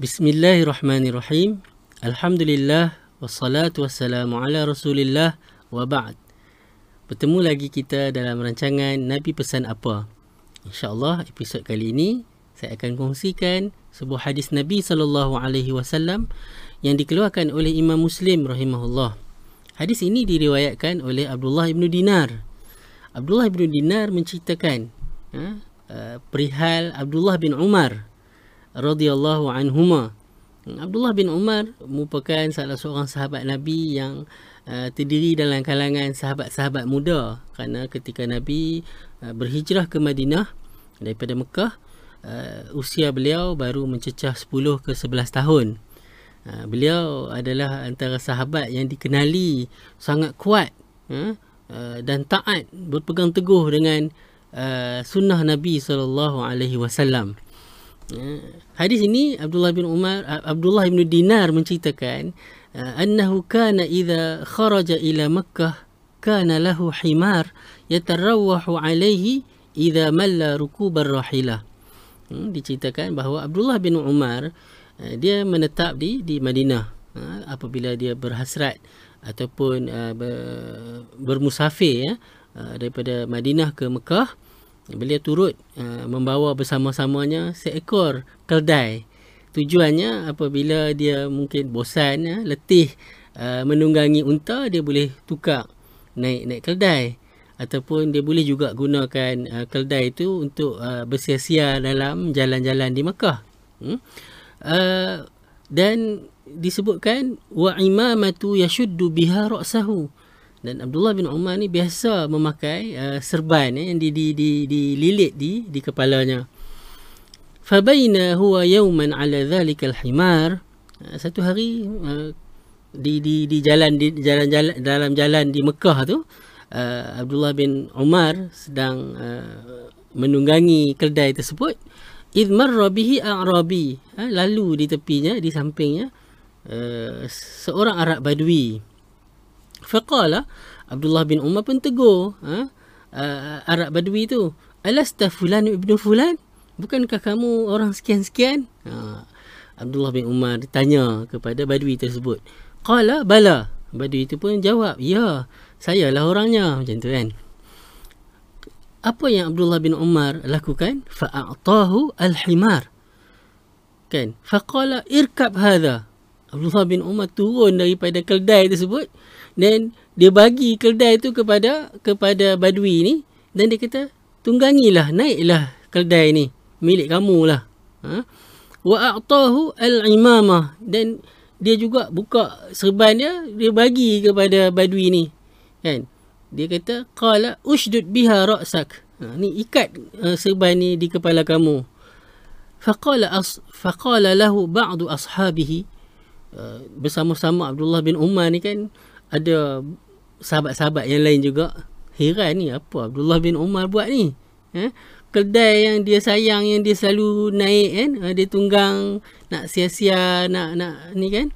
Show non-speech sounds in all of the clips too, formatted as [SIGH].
Bismillahirrahmanirrahim. Alhamdulillah wassalatu wassalamu ala Rasulillah wa ba'd. Bertemu lagi kita dalam rancangan Nabi pesan apa? Insya-Allah episod kali ini saya akan kongsikan sebuah hadis Nabi sallallahu alaihi wasallam yang dikeluarkan oleh Imam Muslim rahimahullah. Hadis ini diriwayatkan oleh Abdullah bin Dinar. Abdullah bin Dinar menceritakan ha, uh, perihal Abdullah bin Umar radhiyallahu anhuma. Abdullah bin Umar merupakan salah seorang sahabat Nabi yang uh, terdiri dalam kalangan sahabat-sahabat muda kerana ketika Nabi uh, berhijrah ke Madinah daripada Mekah uh, usia beliau baru mencecah 10 ke 11 tahun. Uh, beliau adalah antara sahabat yang dikenali sangat kuat uh, uh, dan taat berpegang teguh dengan uh, sunnah Nabi sallallahu alaihi wasallam. Ya. Hadis ini Abdullah bin Umar Abdullah bin Dinar menceritakan uh, annahu kana idza kharaja ila Makkah kana lahu himar yatarawwahu alaihi idza malla rukubar rahilah. Hmm, diceritakan bahawa Abdullah bin Umar uh, dia menetap di di Madinah uh, apabila dia berhasrat ataupun uh, ber, bermusafir ya uh, daripada Madinah ke Mekah beliau turut uh, membawa bersama-samanya seekor keldai. Tujuannya apabila dia mungkin bosan, ya, letih uh, menunggangi unta, dia boleh tukar naik naik keldai ataupun dia boleh juga gunakan uh, keldai itu untuk uh, bersia-sia dalam jalan-jalan di Mekah. Hmm? Uh, dan disebutkan wa imamatu yashuddu biha ra'sahu dan Abdullah bin Umar ni biasa memakai uh, serban eh, yang di, di, di, dililit di, di kepalanya. Fabaina huwa yawman ala dhalika al-himar. Uh, satu hari uh, di di di jalan di jalan-jalan dalam jalan di Mekah tu uh, Abdullah bin Umar sedang uh, menunggangi keldai tersebut id marra bihi a'rabi uh, lalu di tepinya di sampingnya uh, seorang Arab Badui Faqala Abdullah bin Umar pun tegur ha? uh, Arab Badui tu Alasta fulan ibnu fulan? Bukankah kamu orang sekian-sekian? Ha. Abdullah bin Umar ditanya kepada Badui tersebut. Qala bala. Badui itu pun jawab Ya saya lah orangnya. Macam tu kan. Apa yang Abdullah bin Umar lakukan? Fa'a'tahu al-himar. Kan? Faqala irkab hadha Abdullah bin Umar turun daripada keldai tersebut. Dan dia bagi keldai tu kepada kepada badui ni. Dan dia kata tunggangilah naiklah keldai ni. Milik kamu lah. Ha? wa a'tahu al-imamah dan dia juga buka serban dia dia bagi kepada badui ni. Kan? Dia kata qala ushdud biha ra'sak. Ha, ni ikat uh, serban ni di kepala kamu. Faqala as faqala lahu ba'du ashabihi uh, bersama-sama Abdullah bin Umar ni kan ada sahabat-sahabat yang lain juga heran ni apa Abdullah bin Umar buat ni eh? kedai yang dia sayang yang dia selalu naik kan eh? dia tunggang nak sia-sia nak nak ni kan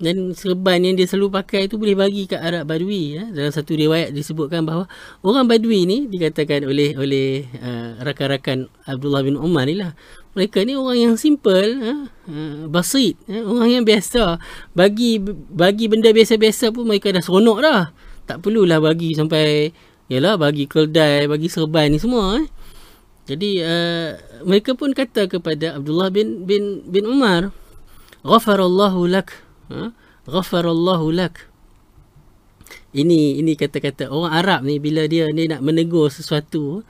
dan serban yang dia selalu pakai tu boleh bagi kat Arab Badui ya. dalam satu riwayat disebutkan bahawa orang Badui ni dikatakan oleh oleh uh, rakan-rakan Abdullah bin Umar ni lah mereka ni orang yang simple uh, uh, basit uh, orang yang biasa bagi bagi benda biasa-biasa pun mereka dah seronok dah tak perlulah bagi sampai yalah bagi keldai bagi serban ni semua eh. jadi uh, mereka pun kata kepada Abdullah bin bin bin Umar ghafarallahu lak ha? ghafarallahu lak ini ini kata-kata orang Arab ni bila dia ni nak menegur sesuatu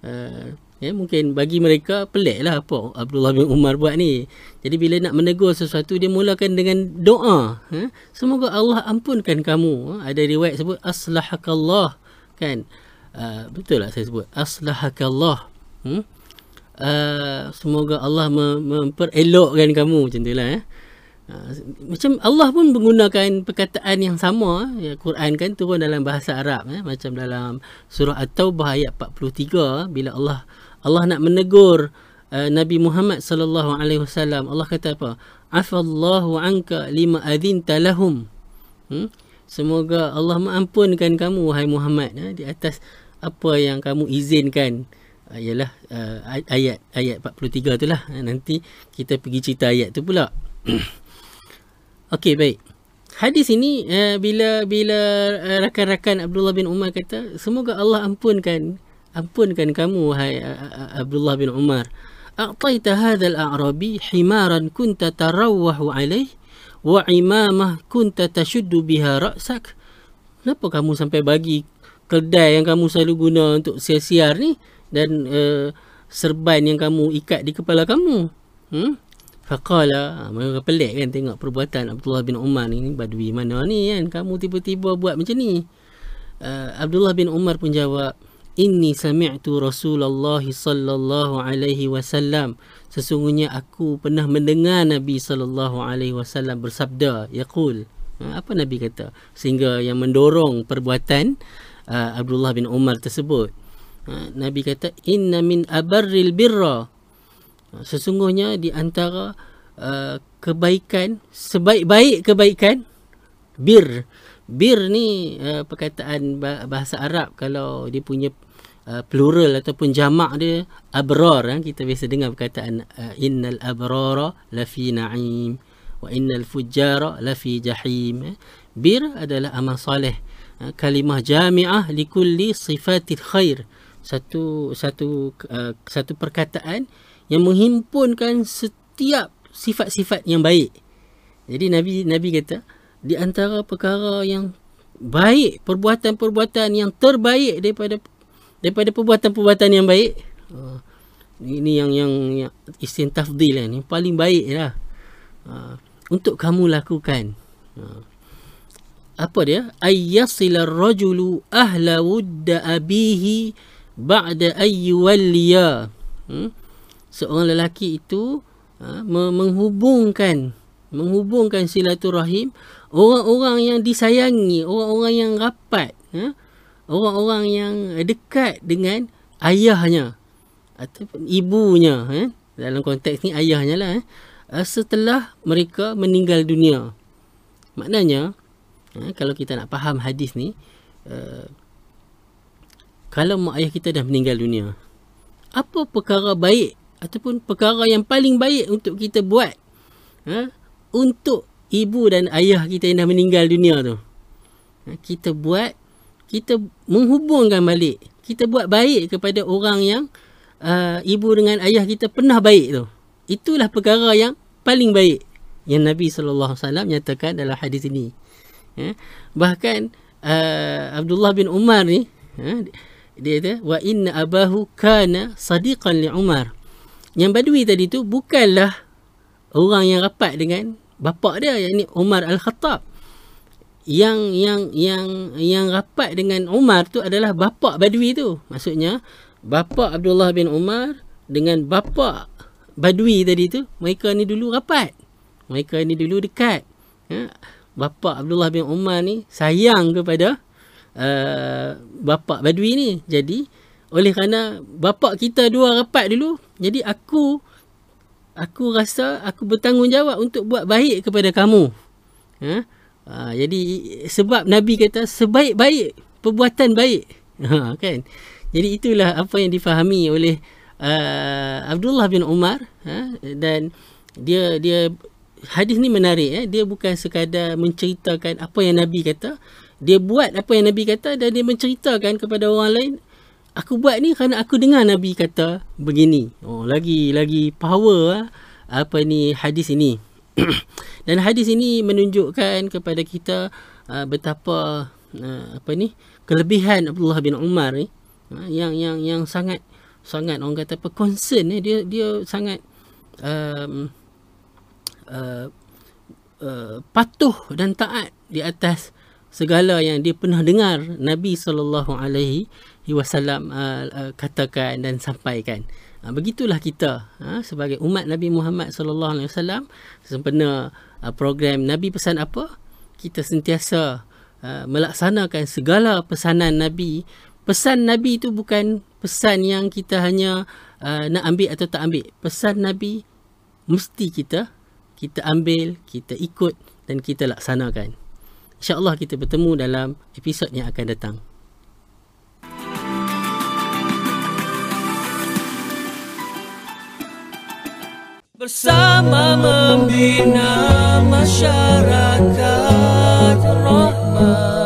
uh, ya mungkin bagi mereka pelik lah apa Abdullah bin Umar buat ni jadi bila nak menegur sesuatu dia mulakan dengan doa ha? semoga Allah ampunkan kamu ha? ada riwayat sebut aslahakallah kan uh, betul lah saya sebut aslahakallah hmm? uh, semoga Allah memperelokkan kamu macam tu lah eh? Ha, macam Allah pun menggunakan perkataan yang sama ya Quran kan turun dalam bahasa Arab eh macam dalam surah At-Taubah ayat 43 bila Allah Allah nak menegur uh, Nabi Muhammad sallallahu alaihi wasallam Allah kata apa afallahu anka lima adzinta lahum hmm? semoga Allah mengampunkan kamu wahai Muhammad eh, di atas apa yang kamu izinkan ialah uh, ayat ayat 43 tu lah. Uh, nanti kita pergi cerita ayat tu pula. [CLEARS THROAT] Okey baik. Hadis ini uh, bila bila uh, rakan-rakan Abdullah bin Umar kata semoga Allah ampunkan ampunkan kamu hai uh, Abdullah bin Umar. A'taita hadzal a'rabi himaran kunta tarawwahu alaih wa imamah kunta tashuddu biha ra'sak. Kenapa kamu sampai bagi kedai yang kamu selalu guna untuk siar-siar ni dan uh, serban yang kamu ikat di kepala kamu. Hmm? Faqala, ha, mereka pelik kan tengok perbuatan Abdullah bin Umar ni, badui mana ni kan, kamu tiba-tiba buat macam ni. Uh, Abdullah bin Umar pun jawab, Inni sami'tu Rasulullah sallallahu alaihi wasallam. Sesungguhnya aku pernah mendengar Nabi sallallahu alaihi wasallam bersabda, yaqul. Ha, apa Nabi kata? Sehingga yang mendorong perbuatan uh, Abdullah bin Umar tersebut. Ha, Nabi kata inna min abarril birra. Ha, sesungguhnya di antara uh, kebaikan sebaik-baik kebaikan bir. Bir ni uh, perkataan bahasa Arab kalau dia punya uh, plural ataupun jamak dia abrar kan kita biasa dengar perkataan uh, innal abrara lafi na'im wa innal fujjara lafi jahim. Bir adalah amal soleh. Uh, kalimah jami'ah likulli sifatil khair satu satu uh, satu perkataan yang menghimpunkan setiap sifat-sifat yang baik. Jadi Nabi Nabi kata di antara perkara yang baik, perbuatan-perbuatan yang terbaik daripada daripada perbuatan-perbuatan yang baik. Uh, ini yang yang, yang isim tafdil lah, ni paling lah. Uh, untuk kamu lakukan. Uh, apa dia? Ayyasila rajulu ahla wudda abihi ba'da ayyuwalliya hmm? Seorang lelaki itu ha, menghubungkan menghubungkan silaturahim orang-orang yang disayangi orang-orang yang rapat ha? orang-orang yang dekat dengan ayahnya ataupun ibunya ha? dalam konteks ni ayahnya lah ha? setelah mereka meninggal dunia maknanya ha? kalau kita nak faham hadis ni uh, kalau mak ayah kita dah meninggal dunia apa perkara baik ataupun perkara yang paling baik untuk kita buat ha? untuk ibu dan ayah kita yang dah meninggal dunia tu ha? kita buat kita menghubungkan balik kita buat baik kepada orang yang uh, ibu dengan ayah kita pernah baik tu itulah perkara yang paling baik yang Nabi SAW nyatakan dalam hadis ini ha? bahkan uh, Abdullah bin Umar ni ha? dia kata wa inna abahu kana sadiqan li Umar. Yang badui tadi tu bukanlah orang yang rapat dengan bapa dia yakni Umar Al-Khattab. Yang yang yang yang rapat dengan Umar tu adalah bapa badui tu. Maksudnya bapa Abdullah bin Umar dengan bapa badui tadi tu mereka ni dulu rapat. Mereka ni dulu dekat. Ha? Bapa Abdullah bin Umar ni sayang kepada uh, bapa badui ni. Jadi oleh kerana bapa kita dua rapat dulu, jadi aku aku rasa aku bertanggungjawab untuk buat baik kepada kamu. Ha? Uh, jadi sebab Nabi kata sebaik-baik perbuatan baik. [LAUGHS] Ha, kan? Jadi itulah apa yang difahami oleh uh, Abdullah bin Umar ha? dan dia dia hadis ni menarik eh dia bukan sekadar menceritakan apa yang Nabi kata dia buat apa yang Nabi kata dan dia menceritakan kepada orang lain aku buat ni kerana aku dengar Nabi kata begini. Oh lagi lagi power ah, apa ni hadis ini. [CLEARS THROAT] Dan hadis ini menunjukkan kepada kita uh, betapa uh, apa ni kelebihan Abdullah bin Umar ni. Uh, yang yang yang sangat sangat orang kata apa concern eh. Dia dia sangat um, uh, uh, patuh dan taat di atas segala yang dia pernah dengar Nabi sallallahu alaihi wasallam uh, uh, katakan dan sampaikan. Uh, begitulah kita uh, sebagai umat Nabi Muhammad sallallahu alaihi wasallam sempena uh, program Nabi pesan apa? Kita sentiasa uh, melaksanakan segala pesanan Nabi. Pesan Nabi itu bukan pesan yang kita hanya uh, nak ambil atau tak ambil. Pesan Nabi mesti kita kita ambil, kita ikut dan kita laksanakan. InsyaAllah kita bertemu dalam episod yang akan datang. bersama membina masyarakat rahmat.